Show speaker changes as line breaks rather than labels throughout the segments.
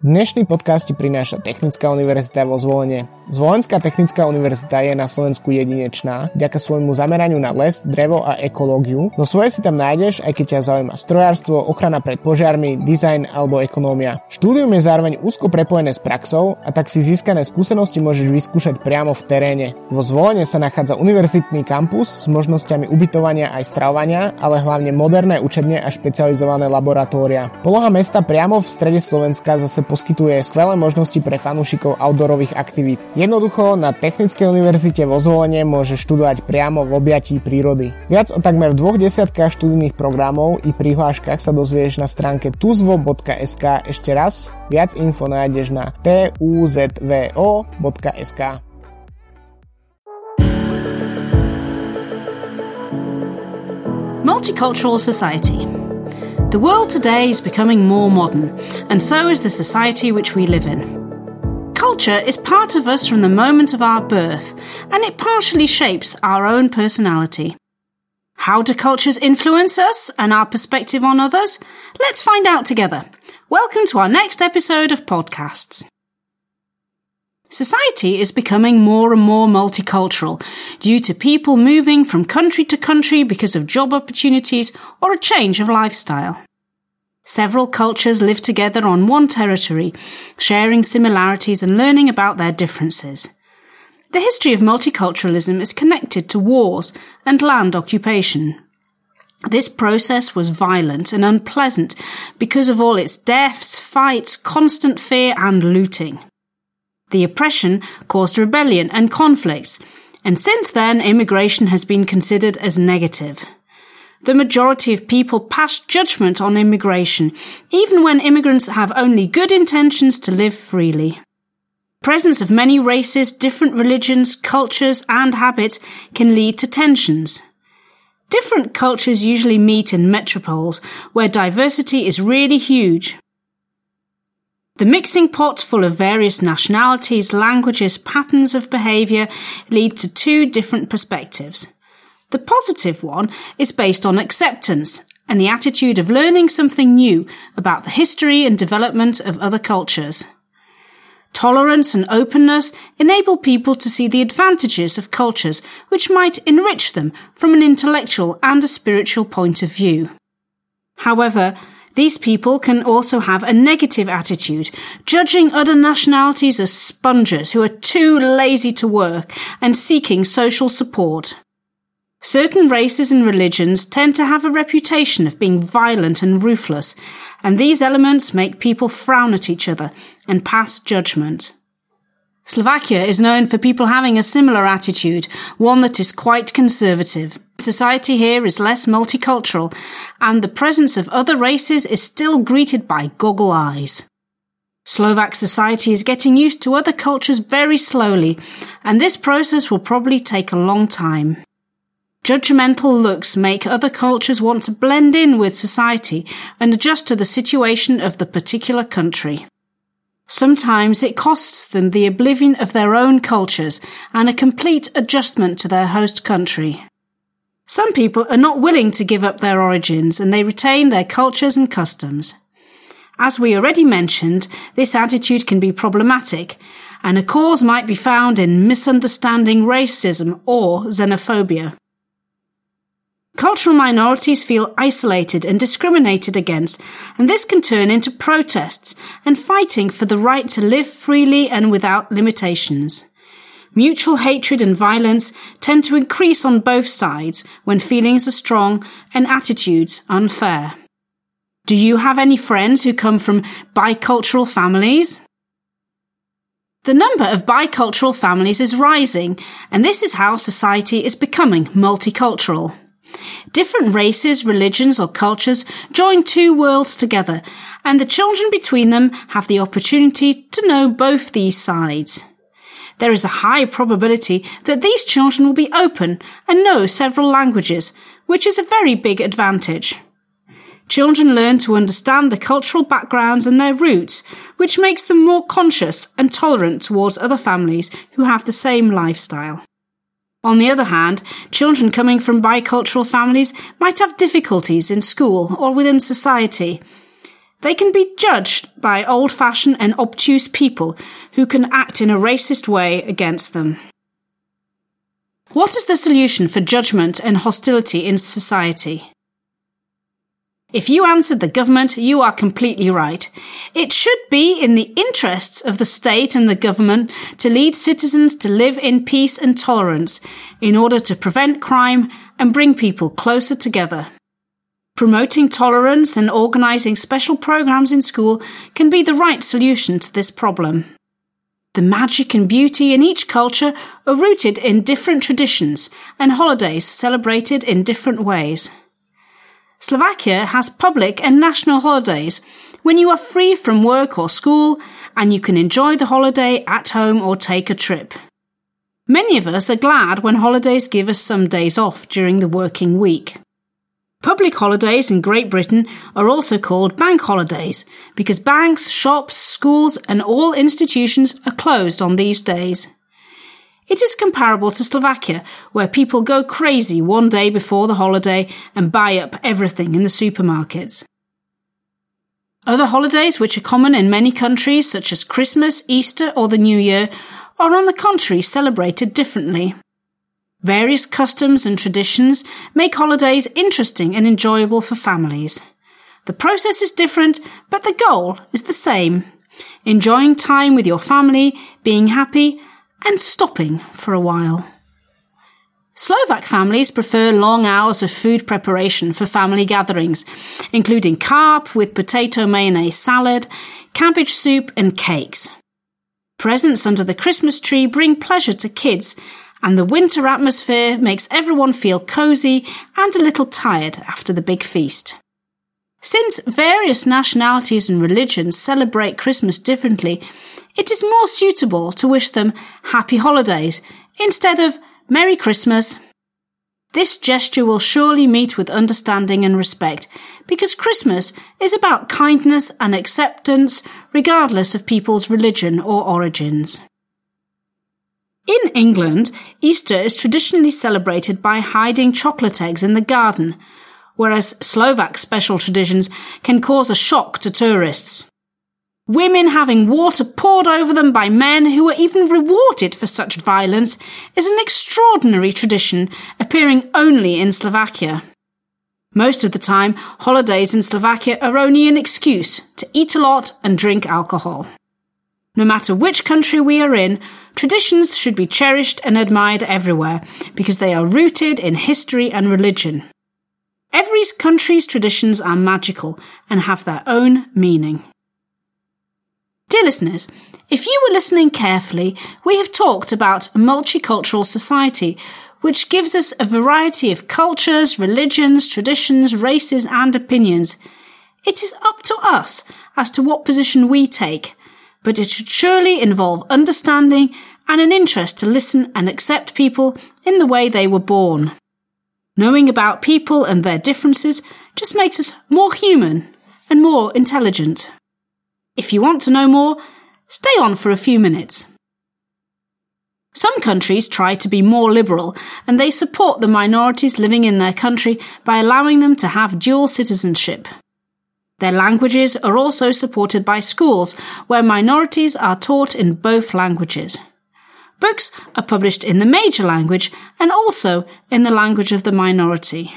Dnešný podcast ti prináša Technická univerzita vo Zvolenie. Zvolenská technická univerzita je na Slovensku jedinečná, vďaka svojmu zameraniu na les, drevo a ekológiu, no svoje si tam nájdeš, aj keď ťa zaujíma strojárstvo, ochrana pred požiarmi, dizajn alebo ekonómia. Štúdium je zároveň úzko prepojené s praxou a tak si získané skúsenosti môžeš vyskúšať priamo v teréne. Vo Zvolenie sa nachádza univerzitný kampus s možnosťami ubytovania aj stravovania, ale hlavne moderné učebne a špecializované laboratória. Poloha mesta priamo v strede Slovenska zase poskytuje skvelé možnosti pre fanúšikov outdoorových aktivít. Jednoducho na Technickej univerzite vo Zvolenie môže študovať priamo v objatí prírody. Viac o takmer dvoch desiatkách študijných programov i prihláškach sa dozvieš na stránke tuzvo.sk ešte raz. Viac info nájdeš na tuzvo.sk.
Multicultural society. The world today is becoming more modern, and so is the society which we live in. Culture is part of us from the moment of our birth, and it partially shapes our own personality. How do cultures influence us and our perspective on others? Let's find out together. Welcome to our next episode of podcasts. Society is becoming more and more multicultural due to people moving from country to country because of job opportunities or a change of lifestyle. Several cultures live together on one territory, sharing similarities and learning about their differences. The history of multiculturalism is connected to wars and land occupation. This process was violent and unpleasant because of all its deaths, fights, constant fear and looting. The oppression caused rebellion and conflicts, and since then immigration has been considered as negative. The majority of people pass judgment on immigration, even when immigrants have only good intentions to live freely. Presence of many races, different religions, cultures, and habits can lead to tensions. Different cultures usually meet in metropoles, where diversity is really huge. The mixing pot full of various nationalities, languages, patterns of behaviour lead to two different perspectives. The positive one is based on acceptance and the attitude of learning something new about the history and development of other cultures. Tolerance and openness enable people to see the advantages of cultures which might enrich them from an intellectual and a spiritual point of view. However, these people can also have a negative attitude, judging other nationalities as sponges who are too lazy to work and seeking social support. Certain races and religions tend to have a reputation of being violent and ruthless, and these elements make people frown at each other and pass judgment. Slovakia is known for people having a similar attitude, one that is quite conservative. Society here is less multicultural, and the presence of other races is still greeted by goggle eyes. Slovak society is getting used to other cultures very slowly, and this process will probably take a long time. Judgmental looks make other cultures want to blend in with society and adjust to the situation of the particular country. Sometimes it costs them the oblivion of their own cultures and a complete adjustment to their host country. Some people are not willing to give up their origins and they retain their cultures and customs. As we already mentioned, this attitude can be problematic, and a cause might be found in misunderstanding racism or xenophobia. Cultural minorities feel isolated and discriminated against, and this can turn into protests and fighting for the right to live freely and without limitations. Mutual hatred and violence tend to increase on both sides when feelings are strong and attitudes unfair. Do you have any friends who come from bicultural families? The number of bicultural families is rising, and this is how society is becoming multicultural. Different races, religions, or cultures join two worlds together, and the children between them have the opportunity to know both these sides. There is a high probability that these children will be open and know several languages, which is a very big advantage. Children learn to understand the cultural backgrounds and their roots, which makes them more conscious and tolerant towards other families who have the same lifestyle. On the other hand, children coming from bicultural families might have difficulties in school or within society. They can be judged by old fashioned and obtuse people who can act in a racist way against them. What is the solution for judgment and hostility in society? If you answered the government, you are completely right. It should be in the interests of the state and the government to lead citizens to live in peace and tolerance in order to prevent crime and bring people closer together. Promoting tolerance and organizing special programs in school can be the right solution to this problem. The magic and beauty in each culture are rooted in different traditions and holidays celebrated in different ways. Slovakia has public and national holidays when you are free from work or school and you can enjoy the holiday at home or take a trip. Many of us are glad when holidays give us some days off during the working week. Public holidays in Great Britain are also called bank holidays because banks, shops, schools and all institutions are closed on these days. It is comparable to Slovakia, where people go crazy one day before the holiday and buy up everything in the supermarkets. Other holidays which are common in many countries, such as Christmas, Easter, or the New Year, are on the contrary celebrated differently. Various customs and traditions make holidays interesting and enjoyable for families. The process is different, but the goal is the same. Enjoying time with your family, being happy, and stopping for a while. Slovak families prefer long hours of food preparation for family gatherings, including carp with potato mayonnaise salad, cabbage soup, and cakes. Presents under the Christmas tree bring pleasure to kids, and the winter atmosphere makes everyone feel cozy and a little tired after the big feast. Since various nationalities and religions celebrate Christmas differently, it is more suitable to wish them happy holidays instead of Merry Christmas. This gesture will surely meet with understanding and respect because Christmas is about kindness and acceptance regardless of people's religion or origins. In England, Easter is traditionally celebrated by hiding chocolate eggs in the garden, whereas Slovak special traditions can cause a shock to tourists. Women having water poured over them by men who were even rewarded for such violence is an extraordinary tradition appearing only in Slovakia. Most of the time, holidays in Slovakia are only an excuse to eat a lot and drink alcohol. No matter which country we are in, traditions should be cherished and admired everywhere because they are rooted in history and religion. Every country's traditions are magical and have their own meaning. Dear listeners, if you were listening carefully, we have talked about a multicultural society, which gives us a variety of cultures, religions, traditions, races, and opinions. It is up to us as to what position we take, but it should surely involve understanding and an interest to listen and accept people in the way they were born. Knowing about people and their differences just makes us more human and more intelligent. If you want to know more, stay on for a few minutes. Some countries try to be more liberal and they support the minorities living in their country by allowing them to have dual citizenship. Their languages are also supported by schools where minorities are taught in both languages. Books are published in the major language and also in the language of the minority.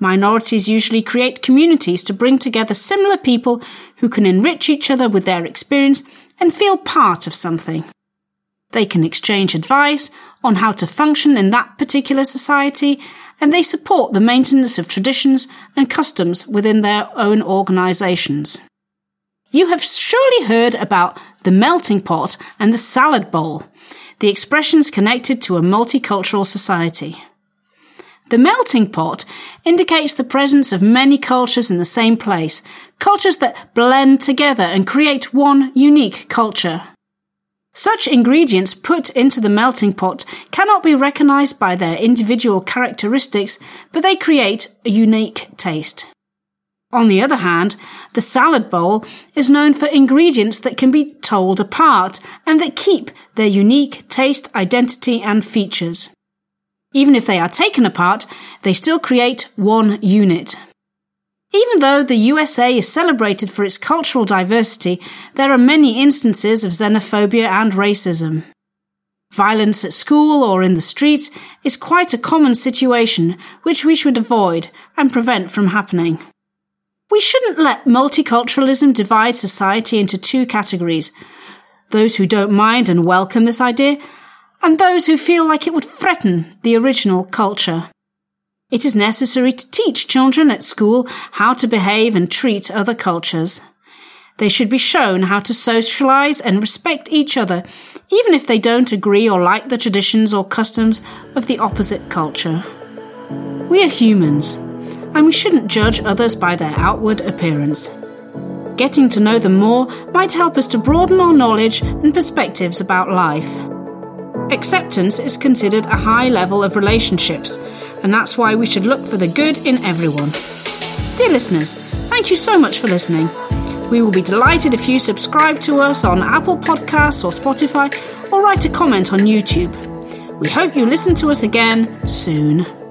Minorities usually create communities to bring together similar people who can enrich each other with their experience and feel part of something. They can exchange advice on how to function in that particular society, and they support the maintenance of traditions and customs within their own organisations. You have surely heard about the melting pot and the salad bowl, the expressions connected to a multicultural society. The melting pot indicates the presence of many cultures in the same place, cultures that blend together and create one unique culture. Such ingredients put into the melting pot cannot be recognized by their individual characteristics, but they create a unique taste. On the other hand, the salad bowl is known for ingredients that can be told apart and that keep their unique taste, identity, and features. Even if they are taken apart, they still create one unit. Even though the USA is celebrated for its cultural diversity, there are many instances of xenophobia and racism. Violence at school or in the streets is quite a common situation which we should avoid and prevent from happening. We shouldn't let multiculturalism divide society into two categories those who don't mind and welcome this idea, and those who feel like it would threaten the original culture. It is necessary to teach children at school how to behave and treat other cultures. They should be shown how to socialize and respect each other, even if they don't agree or like the traditions or customs of the opposite culture. We are humans, and we shouldn't judge others by their outward appearance. Getting to know them more might help us to broaden our knowledge and perspectives about life. Acceptance is considered a high level of relationships and that's why we should look for the good in everyone. Dear listeners, thank you so much for listening. We will be delighted if you subscribe to us on Apple Podcasts or Spotify or write a comment on YouTube. We hope you listen to us again soon.